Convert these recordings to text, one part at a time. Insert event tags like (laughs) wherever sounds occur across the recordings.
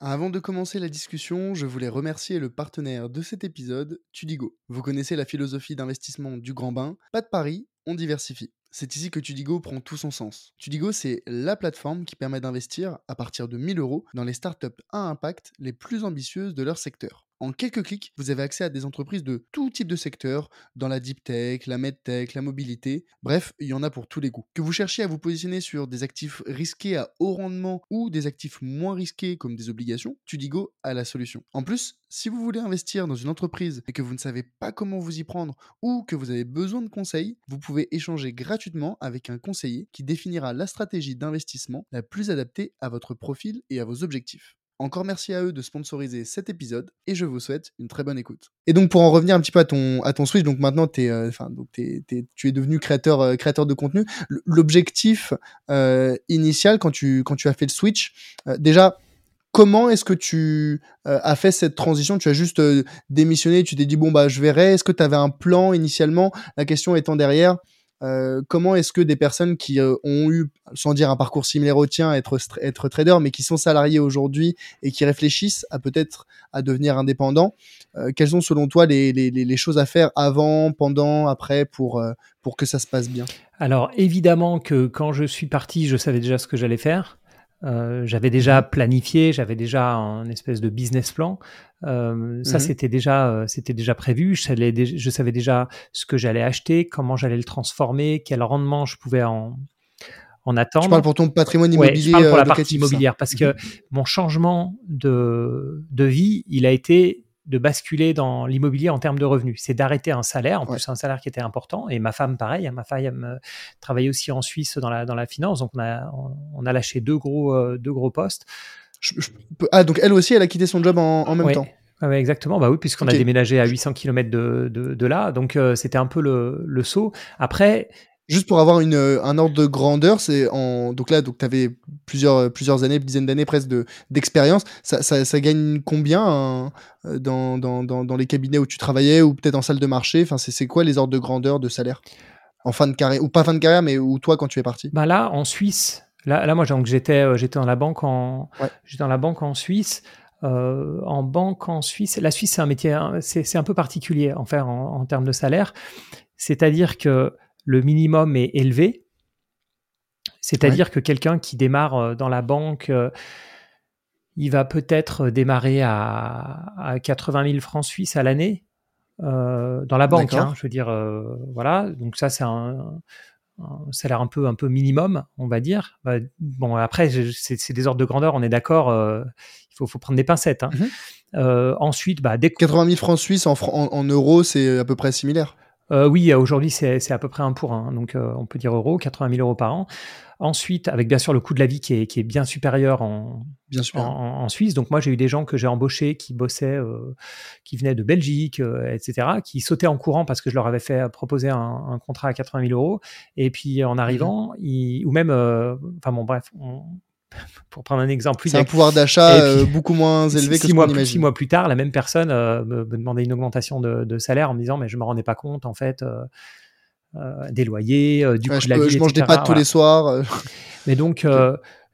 Avant de commencer la discussion, je voulais remercier le partenaire de cet épisode, Tudigo. Vous connaissez la philosophie d'investissement du grand bain, pas de pari, on diversifie. C'est ici que Tudigo prend tout son sens. Tudigo, c'est la plateforme qui permet d'investir à partir de 1000 euros dans les startups à impact les plus ambitieuses de leur secteur. En quelques clics, vous avez accès à des entreprises de tout type de secteur, dans la deep tech, la medtech, la mobilité, bref, il y en a pour tous les goûts. Que vous cherchiez à vous positionner sur des actifs risqués à haut rendement ou des actifs moins risqués comme des obligations, Tudigo a la solution. En plus, si vous voulez investir dans une entreprise et que vous ne savez pas comment vous y prendre ou que vous avez besoin de conseils, vous pouvez échanger gratuitement avec un conseiller qui définira la stratégie d'investissement la plus adaptée à votre profil et à vos objectifs. Encore merci à eux de sponsoriser cet épisode et je vous souhaite une très bonne écoute. Et donc pour en revenir un petit peu à ton, à ton Switch, donc maintenant t'es, euh, donc t'es, tu es devenu créateur, euh, créateur de contenu. L'objectif euh, initial quand tu, quand tu as fait le Switch, euh, déjà comment est-ce que tu as fait cette transition? Tu as juste démissionné, tu t'es dit bon bah je verrai. Est-ce que tu avais un plan initialement? La question étant derrière, euh, comment est-ce que des personnes qui euh, ont eu, sans dire un parcours similaire au tien, être, trader, mais qui sont salariés aujourd'hui et qui réfléchissent à peut-être à devenir indépendants, euh, quelles sont selon toi les, choses à faire avant, pendant, après pour, pour que ça se passe bien? Alors évidemment que quand je suis parti, je savais déjà ce que j'allais faire. Euh, j'avais déjà planifié, j'avais déjà un espèce de business plan. Euh, ça, Mhm. c'était déjà, euh, c'était déjà prévu. Je savais, dé- je savais déjà ce que j'allais acheter, comment j'allais le transformer, quel rendement je pouvais en, en attendre. Je parle pour ton patrimoine Ouais, immobilier je parle pour euh, la partie ça. immobilière parce que mon changement de, de vie, il a été de basculer dans l'immobilier en termes de revenus. C'est d'arrêter un salaire, en Ouais. plus un salaire qui était important. Et ma femme, pareil, hein, ma femme euh, travaillait aussi en Suisse dans la, dans la finance. Donc on a, on, on a lâché deux gros, euh, deux gros postes. Je- je peux- Ah, donc elle aussi, elle a quitté son job en, en même Ouais. temps. Ah ouais, exactement, bah oui, puisqu'on a déménagé à 800 km de, de, de là. Donc euh, c'était un peu le, le saut. Après, Juste pour avoir une, euh, un ordre de grandeur, c'est en donc là donc tu avais plusieurs euh, plusieurs années, dizaines d'années presque de d'expérience. Ça, ça, ça gagne combien hein, euh, dans, dans, dans, dans les cabinets où tu travaillais ou peut-être en salle de marché? Enfin, c'est quoi les ordres de grandeur de salaire? En fin de carrière ou pas fin de carrière, mais ou toi quand tu es parti? Bah là, en Suisse, là, là moi, donc j'étais, j'étais dans la banque en, Ouais. j'étais dans la banque en Suisse. Euh, en banque en Suisse, la Suisse c'est un métier, hein, c'est, c'est un peu particulier en faire en, en termes de salaire. C'est-à-dire que le minimum est élevé. C'est-à-dire que quelqu'un qui démarre euh, dans la banque, euh, il va peut-être démarrer à, à 80 000 francs suisses à l'année euh, dans la banque. Hein, je veux dire, euh, voilà. Donc ça, c'est un, un salaire un peu un peu minimum, on va dire. Bah, bon, après, c'est des ordres de grandeur, on est d'accord. euh, il faut, faut prendre des pincettes. hein. Mhm. Ensuite, bah, dès que 80 000 francs suisses en, fran- en, en euros, c'est à peu près similaire. Euh, oui, euh, aujourd'hui, c'est à peu près un pour un. Donc, euh, on peut dire euros, 80 000 euros par an. Ensuite, avec bien sûr le coût de la vie qui est, qui est bien supérieur en, Bien sûr. en, en- en Suisse. Donc, moi, j'ai eu des gens que j'ai embauchés qui bossaient, euh, qui venaient de Belgique, euh, etc., qui sautaient en courant parce que je leur avais fait proposer un, un contrat à 80 000 euros. Et puis, en arrivant, ils- ou même, euh, enfin bon, bref, on- (laughs) pour prendre un exemple, C'est a un pouvoir d'achat euh, beaucoup moins élevé six, que ce mois qu'on plus, imagine. six mois plus tard, la même personne euh, me, me demandait une augmentation de, de salaire en me disant mais je me rendais pas compte en fait euh, des loyers, du Ouais, coût je, de la vie, je mange des pâtes tous les soirs. (laughs) Mais donc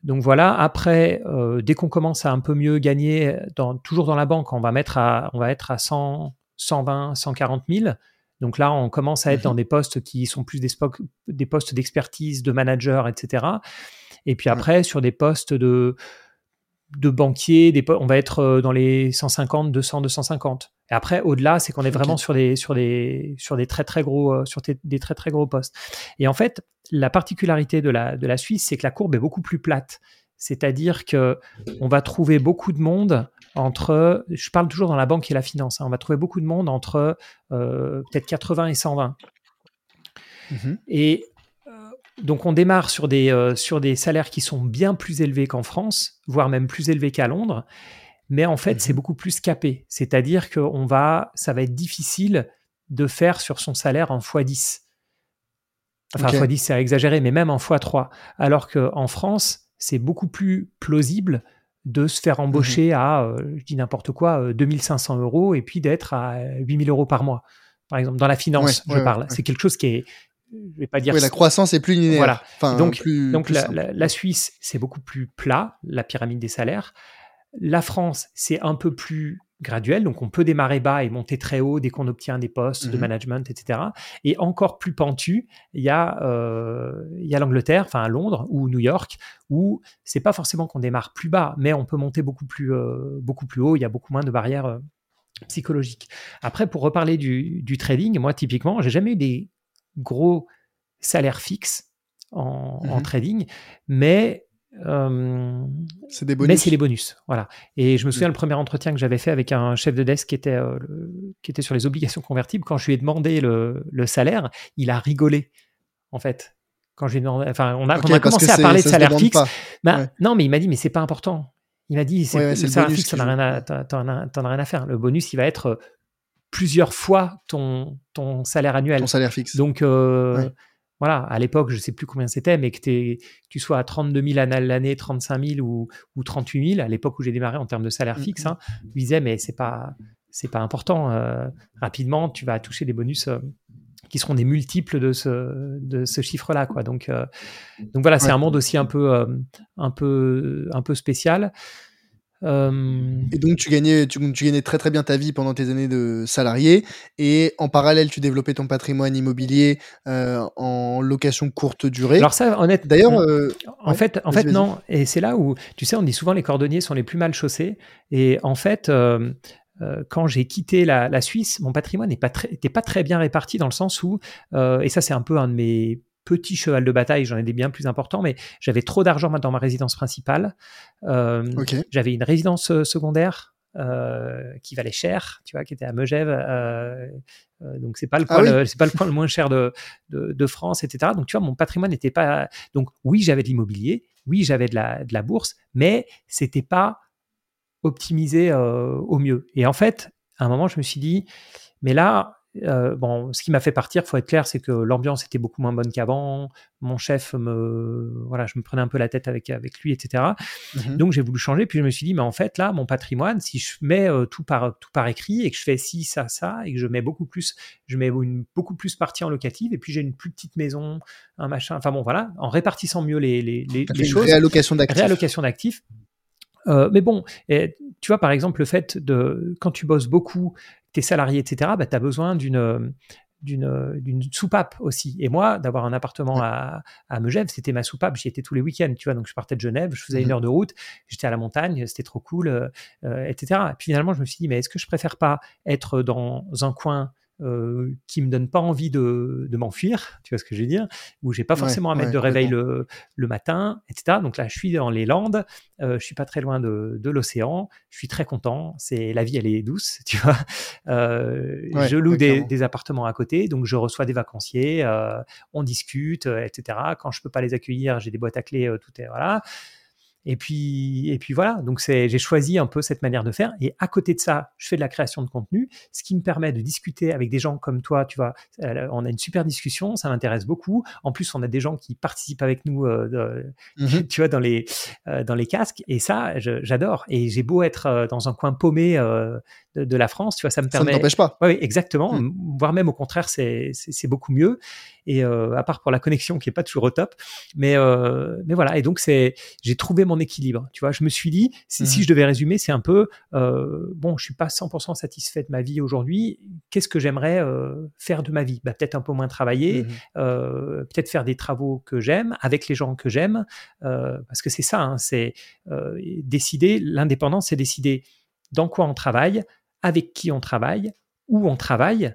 donc voilà. Après, dès qu'on commence à un peu mieux gagner, dans, toujours dans la banque, on va mettre à on va être à 100, 120, 140 000. Donc là, on commence à être Mhm. dans des postes qui sont plus des postes d'expertise, de manager, etc. Et puis Ouais. après, sur des postes de, de banquier, des po- on va être euh, dans les 150, 200, 250. Et après, au-delà, c'est qu'on est vraiment sur des, sur des, sur des très très gros, euh, sur des, des très très gros postes. Et en fait, la particularité de la, de la Suisse, c'est que la courbe est beaucoup plus plate. C'est-à-dire que on va trouver beaucoup de monde entre, je parle toujours dans la banque et la finance, hein, on va trouver beaucoup de monde entre euh, peut-être 80 et 120. Mhm. Et donc on démarre sur des, euh, sur des salaires qui sont bien plus élevés qu'en France, voire même plus élevés qu'à Londres. Mais en fait, Mhm. c'est beaucoup plus capé. C'est-à-dire que on va, ça va être difficile de faire sur son salaire en x10. Enfin, Ok. x10, c'est à exagérer, mais même en x3. Alors qu'en France, c'est beaucoup plus plausible de se faire embaucher à, euh, je dis n'importe quoi, euh, 2500 euros et puis d'être à 8000 euros par mois. Par exemple, dans la finance, Ouais, je ouais, parle. ouais. C'est quelque chose qui est, je vais pas dire Oui, la croissance est plus linéaire. Voilà. Enfin, donc, plus, donc plus la, simple. la- la Suisse, c'est beaucoup plus plat, la pyramide des salaires. la France, c'est un peu plus graduel, donc on peut démarrer bas et monter très haut dès qu'on obtient des postes de Mhm. management, etc. Et encore plus pentu, il y a, euh, il y a l'Angleterre, enfin à Londres ou New York, où c'est pas forcément qu'on démarre plus bas, mais on peut monter beaucoup plus, euh, beaucoup plus haut. Il y a beaucoup moins de barrières euh, psychologiques. Après, pour reparler du, du trading, moi typiquement, j'ai jamais eu des gros salaires fixes en, en Mhm. trading, mais euh, C'est des mais c'est les bonus, voilà. Et je me souviens Mm. le premier entretien que j'avais fait avec un chef de desk qui était, euh, le- qui était sur les obligations convertibles. Quand je lui ai demandé le, le salaire, il a rigolé, en fait. Quand je lui ai demandé, enfin, on a, on commencé à parler de salaire fixe. Ouais. Non, mais il m'a dit, mais c'est pas important. Il m'a dit, c'est Ouais, ouais, le salaire fixe, t'en as, as- as rien à faire. Le bonus, il va être euh, plusieurs fois ton, ton salaire annuel. Ton salaire fixe. Donc, euh, Ouais. voilà, à l'époque, je sais plus combien c'était, mais que, tu sois à 32 000 à l'année, 35 000 ou, ou 38 000, à l'époque où j'ai démarré en termes de salaire Mhm. fixe, hein, je me disais, mais c'est pas, c'est pas important. euh, rapidement, tu vas toucher des bonus euh, qui seront des multiples de ce, de ce chiffre-là. Quoi. Donc, donc voilà, c'est Ouais. un monde aussi un peu, un peu, un peu spécial. Euh, Et donc, tu gagnais, tu, tu gagnais très très bien ta vie pendant tes années de salarié. Et en parallèle, tu développais ton patrimoine immobilier euh, en location courte durée. alors ça, honnêtement, D'ailleurs, euh, En Ouais, fait, en fait non. Et c'est là où, tu sais, on dit souvent les cordonniers sont les plus mal chaussés. Et en fait, quand j'ai quitté la, la Suisse, mon patrimoine n'était pas, très- était pas très bien réparti dans le sens où, et ça c'est un peu un de mes petits chevals de bataille, j'en ai des bien plus importants, mais j'avais trop d'argent dans ma résidence principale. Euh. J'avais une résidence euh, secondaire euh, qui valait cher, tu vois, qui était à Megève. euh, donc c'est pas le Ah oui. c'est pas le coin le moins cher de, de, de France, etc. Donc tu vois, mon patrimoine n'était pas. Donc oui, j'avais de l'immobilier, oui, j'avais de la, de la bourse, mais c'était pas optimisé au mieux. Et en fait, à un moment, je me suis dit, mais là, euh, bon, ce qui m'a fait partir, faut être clair, c'est que l'ambiance était beaucoup moins bonne qu'avant. Mon chef me, voilà, je me prenais un peu la tête avec avec lui, etc. Mhm. Donc j'ai voulu changer, puis je me suis dit, mais en fait là, mon patrimoine, si je mets euh, tout par tout par écrit et que je fais ci, ça, ça, et que je mets beaucoup plus, je mets une beaucoup plus partie en locative, et puis j'ai une plus petite maison, un machin, enfin bon voilà, en répartissant mieux les les, les, choses, réallocation d'actifs. réallocation d'actifs. Euh, mais bon, et tu vois, par exemple, le fait de, quand tu bosses beaucoup, tes salariés, etc., bah, tu as besoin d'une, d'une, d'une soupape aussi. Et moi, d'avoir un appartement à, à Megève, c'était ma soupape. J'y étais tous les week-ends, tu vois. Donc, je partais de Genève, je faisais une Mhm. heure de route, j'étais à la montagne, c'était trop cool, euh, euh, etc. Et puis finalement, je me suis dit, mais est-ce que je préfère pas être dans un coin euh, qui me donne pas envie de, de m'enfuir, tu vois ce que je veux dire, où j'ai pas Ouais, forcément à mettre ouais, de réveil le, le matin, etc. Donc là, je suis dans les Landes, euh, je suis pas très loin de, de l'océan, je suis très content, c'est la vie, elle est douce, (laughs) tu vois. Euh, Ouais, je loue des, des appartements à côté, donc je reçois des vacanciers, euh, on discute, euh, etc. Quand je peux pas les accueillir, j'ai des boîtes à clés, euh, tout est voilà. Et puis, et puis voilà, donc j'ai choisi un peu cette manière de faire. Et à côté de ça, je fais de la création de contenu, ce qui me permet de discuter avec des gens comme toi. Tu vois, euh, on a une super discussion, ça m'intéresse beaucoup. En plus, on a des gens qui participent avec nous, euh, Mhm. (laughs) tu vois, dans les, euh, dans les casques. Et ça, j'adore. Et j'ai beau être dans un coin paumé euh, de, de la France, tu vois, ça me Ça ne permet. t'empêche pas. Oui, exactement. Mm. M- Voire même au contraire, c'est beaucoup mieux. Et à part pour la connexion qui est pas toujours au top, mais mais voilà. Et donc c'est, j'ai trouvé mon équilibre. Tu vois, je me suis dit, si, si Mhm. je devais résumer, c'est un peu euh, bon, je suis pas 100% satisfait de ma vie aujourd'hui. Qu'est-ce que j'aimerais euh, faire de ma vie? Bah, peut-être un peu moins travailler, Mhm. euh, peut-être faire des travaux que j'aime avec les gens que j'aime, parce que c'est ça, hein, c'est décider. L'indépendance, c'est décider dans quoi on travaille, avec qui on travaille, où on travaille,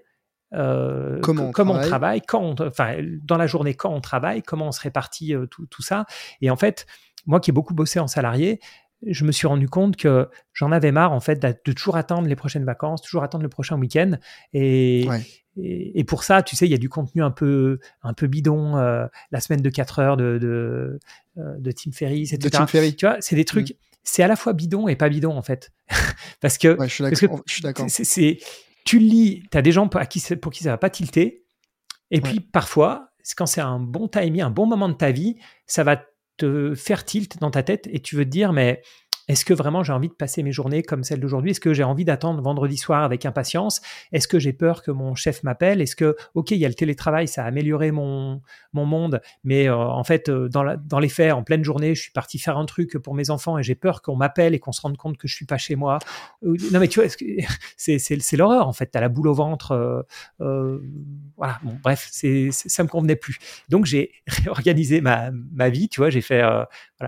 euh, Comment co- on comment on travaille. travaille, quand on- enfin, dans la journée, quand on travaille, comment on se répartit euh, tout, tout ça. Et en fait, moi qui ai beaucoup bossé en salarié, je me suis rendu compte que j'en avais marre en fait de toujours attendre les prochaines vacances, toujours attendre le prochain week-end. Et, Ouais. et, et pour ça, tu sais, il y a du contenu un peu, un peu bidon, euh, la semaine de 4 heures de, de, euh, de Tim Ferriss, etc. De Tim Ferry. Tu vois, c'est des trucs, c'est à la fois bidon et pas bidon en fait. (laughs) Parce que, Ouais, je suis d'accord. c'est- tu lis, tu as des gens pour, à qui, pour qui ça va pas tilter. Et puis parfois, quand c'est un bon timing, un bon moment de ta vie, ça va te faire tilt dans ta tête et tu veux te dire, mais est-ce que vraiment j'ai envie de passer mes journées comme celle d'aujourd'hui? Est-ce que j'ai envie d'attendre vendredi soir avec impatience? Est-ce que j'ai peur que mon chef m'appelle? Est-ce que, ok, il y a le télétravail, ça a amélioré mon, mon monde, mais euh, en fait, euh, dans, dans les faits, en pleine journée, je suis parti faire un truc pour mes enfants et j'ai peur qu'on m'appelle et qu'on se rende compte que je suis pas chez moi. Non, mais tu vois, (laughs) c'est l'horreur en fait. Tu as la boule au ventre. Euh, voilà, bon, bref, c'est ça me convenait plus. Donc j'ai (laughs) réorganisé ma, ma vie, tu vois, j'ai fait,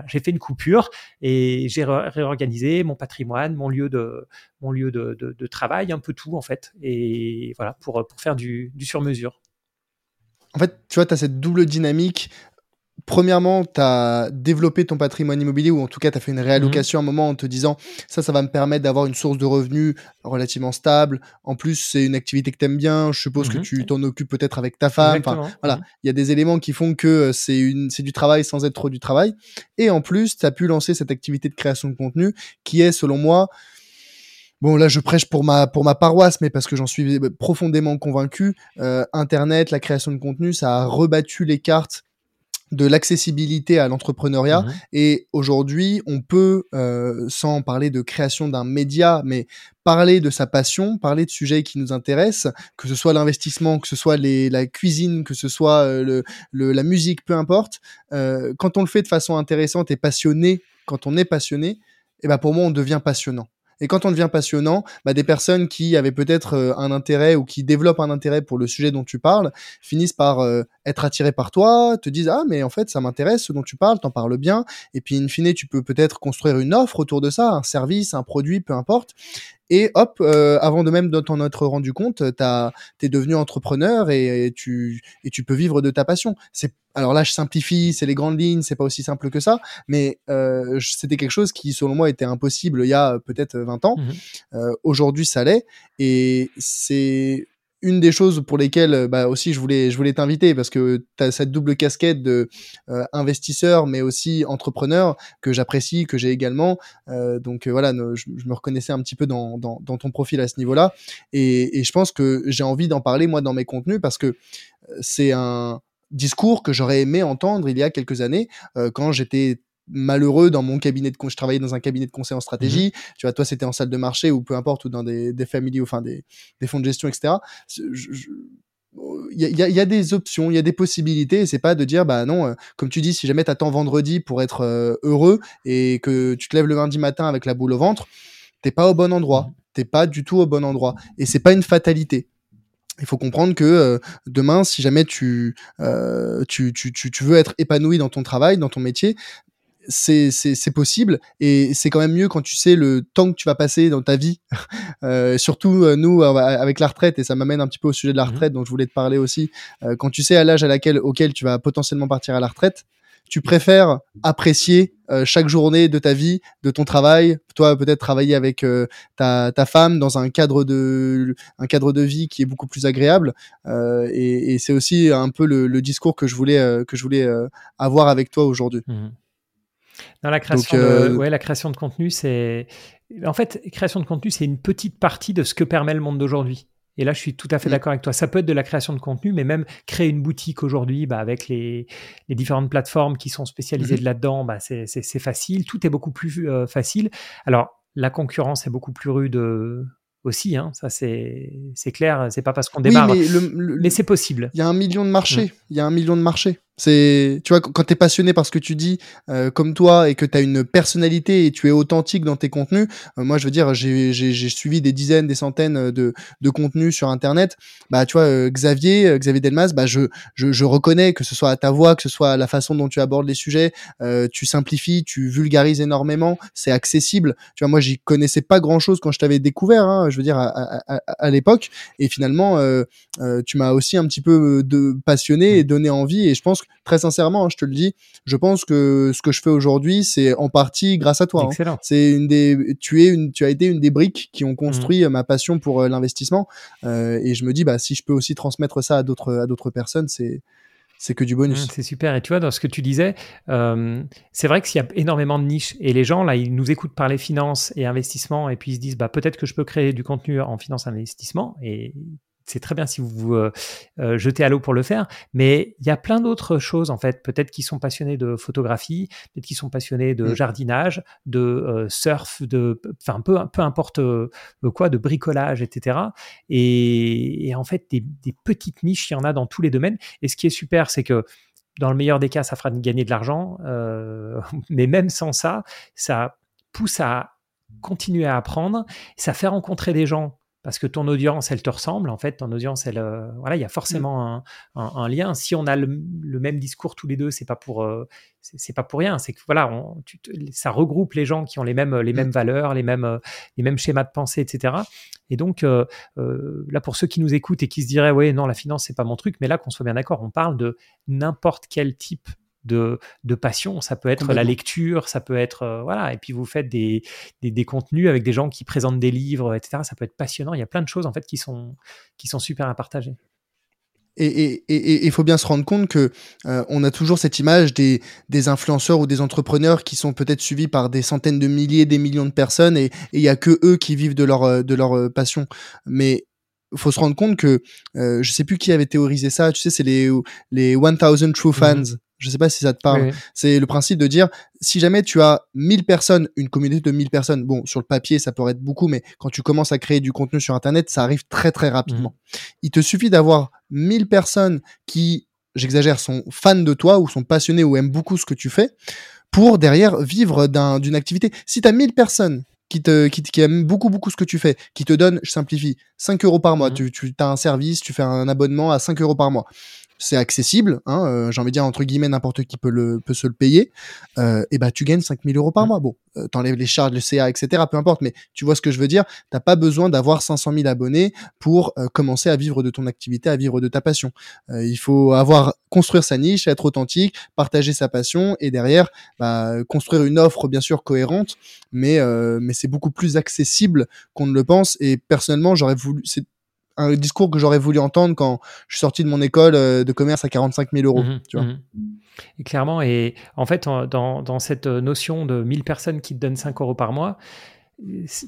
j'ai fait une coupure et j'ai réorganiser mon patrimoine, mon lieu de, mon lieu de, de, travail, un peu tout en fait. Et voilà, pour, pour faire du, du sur-mesure. En fait, tu vois, tu as cette double dynamique premièrement, tu as développé ton patrimoine immobilier ou en tout cas, tu as fait une réallocation à un moment en te disant ça, ça va me permettre d'avoir une source de revenus relativement stable. En plus, c'est une activité que tu aimes bien. Je suppose que tu t'en occupes peut-être avec ta femme. Enfin, voilà, il y a des éléments qui font que euh, c'est une c'est du travail sans être trop du travail. Et en plus, tu as pu lancer cette activité de création de contenu qui est, selon moi, Bon, là, je prêche pour ma, pour ma paroisse, mais parce que j'en suis profondément convaincu. Euh, Internet, la création de contenu, ça a rebattu les cartes de l'accessibilité à l'entrepreneuriat. Mmh Et aujourd'hui, on peut, euh, sans parler de création d'un média, mais parler de sa passion, parler de sujets qui nous intéressent, que ce soit l'investissement, que ce soit les, la cuisine, que ce soit euh, le, la musique, peu importe. Euh, quand on le fait de façon intéressante et passionnée, quand on est passionné, et eh ben pour moi, on devient passionnant. Et quand on devient passionnant, bah, des personnes qui avaient peut-être euh, un intérêt ou qui développent un intérêt pour le sujet dont tu parles finissent par euh, être attirées par toi, te disent ah mais en fait ça m'intéresse ce dont tu parles, t'en parles bien. Et puis in fine tu peux peut-être construire une offre autour de ça, un service, un produit, peu importe. Et hop, euh, avant de même de t'en être rendu compte, t'es devenu entrepreneur et, tu et tu peux vivre de ta passion. C'est alors là, je simplifie, c'est les grandes lignes, c'est pas aussi simple que ça, mais euh, c'était quelque chose qui, selon moi, était impossible il y a peut-être 20 ans. Mmh euh, Aujourd'hui, ça l'est, et c'est une des choses pour lesquelles bah, aussi je voulais je voulais t'inviter parce que tu as cette double casquette de euh, investisseur mais aussi entrepreneur que j'apprécie que j'ai également. Euh, donc euh, voilà je, me reconnaissais un petit peu dans, dans, dans ton profil à ce niveau-là. Et, et je pense que j'ai envie d'en parler moi dans mes contenus parce que c'est un discours que j'aurais aimé entendre il y a quelques années quand j'étais malheureux dans mon cabinet de je travaillais dans un cabinet de conseil en stratégie. Mmh tu vois toi c'était en salle de marché ou peu importe ou dans des, des familles enfin des, des fonds de gestion etc il y, y, a, des options, il y a des possibilités, et c'est pas de dire bah non, euh, comme tu dis, si jamais t'attends vendredi pour être euh, heureux et que tu te lèves le lundi matin avec la boule au ventre, t'es pas au bon endroit, mmh t'es pas du tout au bon endroit, et c'est pas une fatalité. Il faut comprendre que euh, demain, si jamais tu, tu, tu, tu, veux être épanoui dans ton travail, dans ton métier, c'est possible et c'est quand même mieux quand tu sais le temps que tu vas passer dans ta vie. (laughs) Euh, surtout euh, nous euh, avec la retraite et ça m'amène un petit peu au sujet de la mmh. retraite dont je voulais te parler aussi. Quand tu sais à l'âge à laquelle auquel tu vas potentiellement partir à la retraite tu préfères apprécier chaque journée de ta vie, de ton travail, toi peut-être travailler avec ta, ta, femme dans un cadre de un cadre de vie qui est beaucoup plus agréable. Et, et c'est aussi un peu le, le, discours que je voulais que je voulais avoir avec toi aujourd'hui. Mmh dans la création, de, euh, ouais, la création de contenu, c'est. En fait, création de contenu, c'est une petite partie de ce que permet le monde d'aujourd'hui. Et là, je suis tout à fait mm. d'accord avec toi. Ça peut être de la création de contenu, mais même créer une boutique aujourd'hui, bah, avec les, les, différentes plateformes qui sont spécialisées mm-hmm. là-dedans, bah, c'est facile. Tout est beaucoup plus euh, facile. Alors, la concurrence est beaucoup plus rude euh, aussi, hein, ça c'est clair. C'est pas parce qu'on démarre, mais, mais c'est possible. Il y a un million de marchés. Mm. Il y a un million de marchés. C'est, tu vois, quand tu es passionné par ce que tu dis, euh, comme toi, et que tu as une personnalité et tu es authentique dans tes contenus, euh, moi, je veux dire, j'ai suivi des dizaines, des centaines de, de contenus sur Internet. Bah, tu vois, euh, Xavier, Xavier Delmas, bah, je, je, je, reconnais que ce soit à ta voix, que ce soit à la façon dont tu abordes les sujets, tu simplifies, tu vulgarises énormément, c'est accessible. Tu vois, moi, j'y connaissais pas grand-chose quand je t'avais découvert, hein, je veux dire, à, à, à, l'époque. Et finalement, tu m'as aussi un petit peu de passionné et donné envie. Et je pense très sincèrement, hein, je te le dis, je pense que ce que je fais aujourd'hui, c'est en partie grâce à toi. Hein. C'est une des, tu es une, tu as été une des briques qui ont construit mmh. ma passion pour euh, l'investissement. Euh, et je me dis, bah, si je peux aussi transmettre ça à d'autres, à d'autres personnes, c'est, c'est que du bonus. Mmh, c'est super. Et tu vois, dans ce que tu disais, euh, c'est vrai qu'il y a énormément de niches. Et les gens, là, ils nous écoutent parler finance et investissement. Et puis ils se disent, bah, peut-être que je peux créer du contenu en finance investissement. Et c'est très bien si vous vous euh, euh, jetez à l'eau pour le faire, mais il y a plein d'autres choses en fait. Peut-être qu'ils sont passionnés de photographie, peut-être qu'ils sont passionnés de mmh. jardinage, de euh, surf, de, enfin peu, peu importe quoi, de bricolage, etc. Et, en fait, des, petites niches, il y en a dans tous les domaines. Et ce qui est super, c'est que dans le meilleur des cas, ça fera gagner de l'argent, (laughs) mais même sans ça, ça pousse à continuer à apprendre, ça fait rencontrer des gens parce que ton audience, elle te ressemble. En fait, ton audience, elle, euh, voilà, il y a forcément mmh. un, lien. Si on a le, même discours tous les deux, c'est pas pour, euh, c'est pas pour rien. C'est que voilà, on, ça regroupe les gens qui ont les mêmes, les mmh. mêmes valeurs, les mêmes, les mêmes schémas de pensée, etc. Et donc euh, là, pour ceux qui nous écoutent et qui se diraient, ouais, non, la finance, c'est pas mon truc, mais là, qu'on soit bien d'accord, on parle de n'importe quel type de, passion. Ça peut être la lecture, ça peut être. Euh, voilà. Et puis vous faites des, des, contenus avec des gens qui présentent des livres, etc. Ça peut être passionnant. Il y a plein de choses en fait qui sont, qui sont super à partager. Et il faut bien se rendre compte que euh, on a toujours cette image des, des influenceurs ou des entrepreneurs qui sont peut-être suivis par des centaines de milliers, des millions de personnes et il y a que eux qui vivent de leur euh, de leur passion. Mais faut se rendre compte que euh, je sais plus qui avait théorisé ça. Tu sais, c'est les les 1000 True mmh Fans. Je sais pas si ça te parle. C'est le principe de dire, si jamais tu as 1000 personnes, une communauté de 1000 personnes, bon, sur le papier, ça pourrait être beaucoup, mais quand tu commences à créer du contenu sur Internet, ça arrive très, très rapidement. Mmh. Il te suffit d'avoir 1000 personnes qui, j'exagère, sont fans de toi ou sont passionnés ou aiment beaucoup ce que tu fais pour derrière vivre d'une activité. Si tu as 1000 personnes qui te qui, qui, aime beaucoup beaucoup ce que tu fais, qui te donne, je simplifie, 5 euros par mois. Mmh. Tu, tu as un service, tu fais un abonnement à 5 euros par mois c'est accessible, hein, euh, j'ai envie de dire entre guillemets n'importe qui peut le peut se le payer, euh, et bah tu gagnes 5000 euros par mmh. mois. Bon, euh, t'enlèves les charges, le CA, etc. Peu importe, mais tu vois ce que je veux dire. T'as pas besoin d'avoir 500 000 abonnés pour euh, commencer à vivre de ton activité, à vivre de ta passion. il faut avoir construire sa niche, être authentique, partager sa passion et derrière bah, construire une offre bien sûr cohérente, mais mais c'est beaucoup plus accessible qu'on ne le pense. Et personnellement, j'aurais voulu, un discours que j'aurais voulu entendre quand je suis sorti de mon école euh, de commerce à 45 000 euros. Mmh tu vois. Mmh et clairement, et en fait, dans, dans, cette notion de 1000 personnes qui te donnent 5 euros par mois,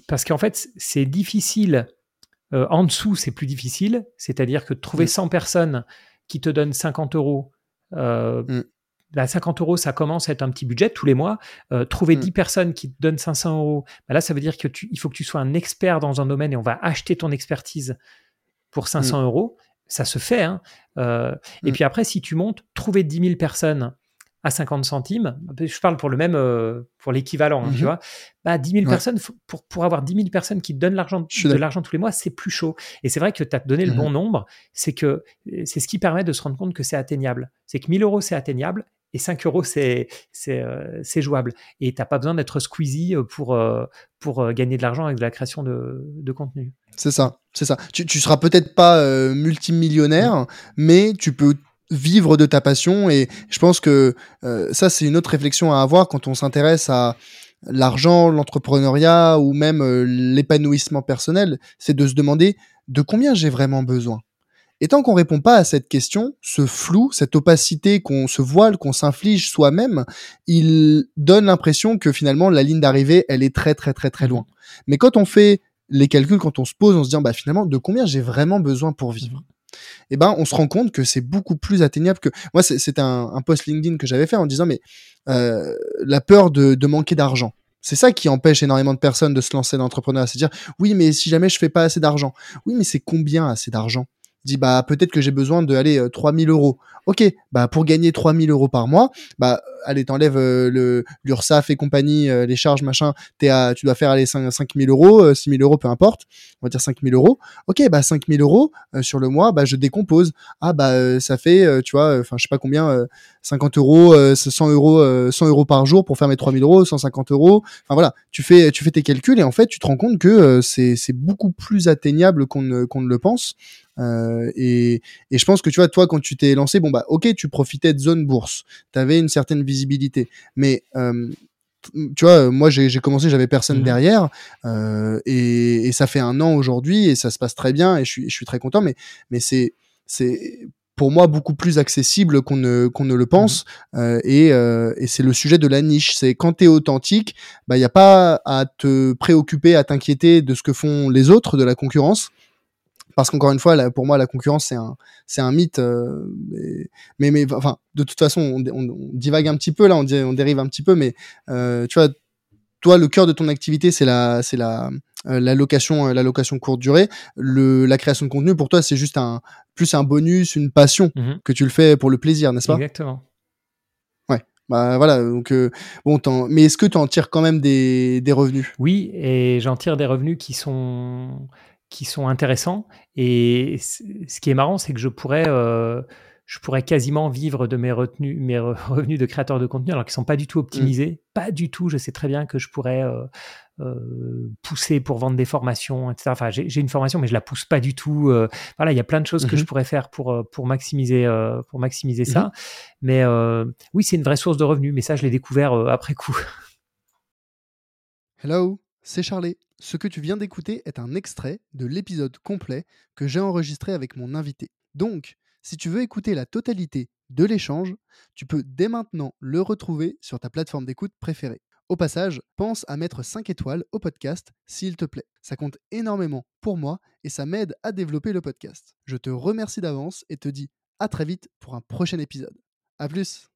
parce qu'en fait, c'est difficile. Euh, en dessous, c'est plus difficile. C'est-à-dire que trouver 100 mmh. personnes qui te donnent 50 euros, euh, 50 bah, euros, ça commence à être un petit budget tous les mois. Euh, trouver 10 personnes qui te donnent 500 euros, bah là, ça veut dire que il faut que tu sois un expert dans un domaine et on va acheter ton expertise pour 500 mmh. euros. Ça se fait. Hein. Euh, et mmh. puis après, si tu montes, trouver 10 000 personnes à 50 centimes, je parle pour le même, euh, pour l'équivalent, hein, tu mmh vois, bah, 10 000 personnes, pour, pour avoir 10 000 personnes qui te donnent l'argent, de l'argent tous les mois, c'est plus chaud. Et c'est vrai que tu as donné le bon nombre, c'est que c'est ce qui permet de se rendre compte que c'est atteignable. C'est que 1000 euros, c'est atteignable, et 5 euros, c'est euh, jouable. Et tu n'as pas besoin d'être squeezy pour, pour gagner de l'argent avec de la création de, de contenu. C'est ça, c'est ça. Tu, tu seras peut-être pas euh, multimillionnaire, mm. mais tu peux vivre de ta passion et je pense que euh, ça c'est une autre réflexion à avoir quand on s'intéresse à l'argent, l'entrepreneuriat ou même euh, l'épanouissement personnel, c'est de se demander de combien j'ai vraiment besoin. Et tant qu'on répond pas à cette question, ce flou, cette opacité qu'on se voile, qu'on s'inflige soi-même, il donne l'impression que finalement la ligne d'arrivée, elle est très très très très loin. Mais quand on fait les calculs, quand on se pose, on se dit, bah, finalement, de combien j'ai vraiment besoin pour vivre? Eh ben, on se rend compte que c'est beaucoup plus atteignable que. Moi, c'était un, post LinkedIn que j'avais fait en disant, mais euh, la peur de, manquer d'argent. C'est ça qui empêche énormément de personnes de se lancer dans l'entrepreneuriat. C'est dire, oui, mais si jamais je fais pas assez d'argent. Oui, mais c'est combien assez d'argent? Dis, bah, peut-être que j'ai besoin de aller 3000 euros. Ok, bah, pour gagner 3000 euros par mois, bah, allez, t'enlèves euh, le l'URSSAF et compagnie, euh, les charges, machin, t'es à, tu dois faire aller 5, 5000 euros, 6000 euh, euros, peu importe, on va dire 5000 euros. Ok, bah 5000 euros sur le mois, bah je décompose. Ah bah ça fait, tu vois, enfin je sais pas combien, 50 euros, 100 euros, 100 euros par jour pour faire mes 3000 euros, 150 euros. Enfin voilà, tu fais, tu fais tes calculs et en fait tu te rends compte que c'est c'est beaucoup plus atteignable qu'on ne qu'on ne le pense. Euh, et, et, je pense que tu vois, toi, quand tu t'es lancé, bon bah, ok, tu profitais de zone bourse, tu avais une certaine visibilité. Mais euh, tu vois, moi j'ai commencé, j'avais personne mmh derrière, euh, et, ça fait un an aujourd'hui et ça se passe très bien et je suis, je suis très content. Mais, mais c'est pour moi beaucoup plus accessible qu'on ne qu'on ne le pense. Mmh euh, et, et c'est le sujet de la niche. C'est quand tu es authentique, bah il y a pas à te préoccuper, à t'inquiéter de ce que font les autres, de la concurrence parce qu'encore une fois, pour moi, la concurrence, c'est un, c'est un mythe. mais, mais, enfin, de toute façon, on, divague un petit peu là, on, on dérive un petit peu, mais tu vois, toi, le cœur de ton activité, c'est la, c'est la, la location, la location courte durée. Le, la création de contenu, pour toi, c'est juste un, plus un bonus, une passion mmh que tu le fais pour le plaisir, n'est-ce pas? Exactement. Bah voilà, donc euh, bon, mais est-ce que tu en tires quand même des, des revenus? Oui, et j'en tire des revenus qui sont qui sont intéressants. Et ce qui est marrant, c'est que je pourrais euh, je pourrais quasiment vivre de mes, retenus, mes (laughs) revenus de créateur de contenu alors qu'ils sont pas du tout mmh. optimisés, pas du tout. Je sais très bien que je pourrais euh, euh, pousser pour vendre des formations, etc. Enfin, j'ai une formation, mais je la pousse pas du tout. Voilà, il y a plein de choses que je mmh pourrais faire pour, pour maximiser, pour maximiser mmh ça. Mais oui, c'est une vraie source de revenus, mais ça, je l'ai découvert après coup. Hello, c'est Charlie. Ce que tu viens d'écouter est un extrait de l'épisode complet que j'ai enregistré avec mon invité. Donc, si tu veux écouter la totalité de l'échange, tu peux dès maintenant le retrouver sur ta plateforme d'écoute préférée. Au passage, pense à mettre 5 étoiles au podcast s'il te plaît. Ça compte énormément pour moi et ça m'aide à développer le podcast. Je te remercie d'avance et te dis à très vite pour un prochain épisode. A plus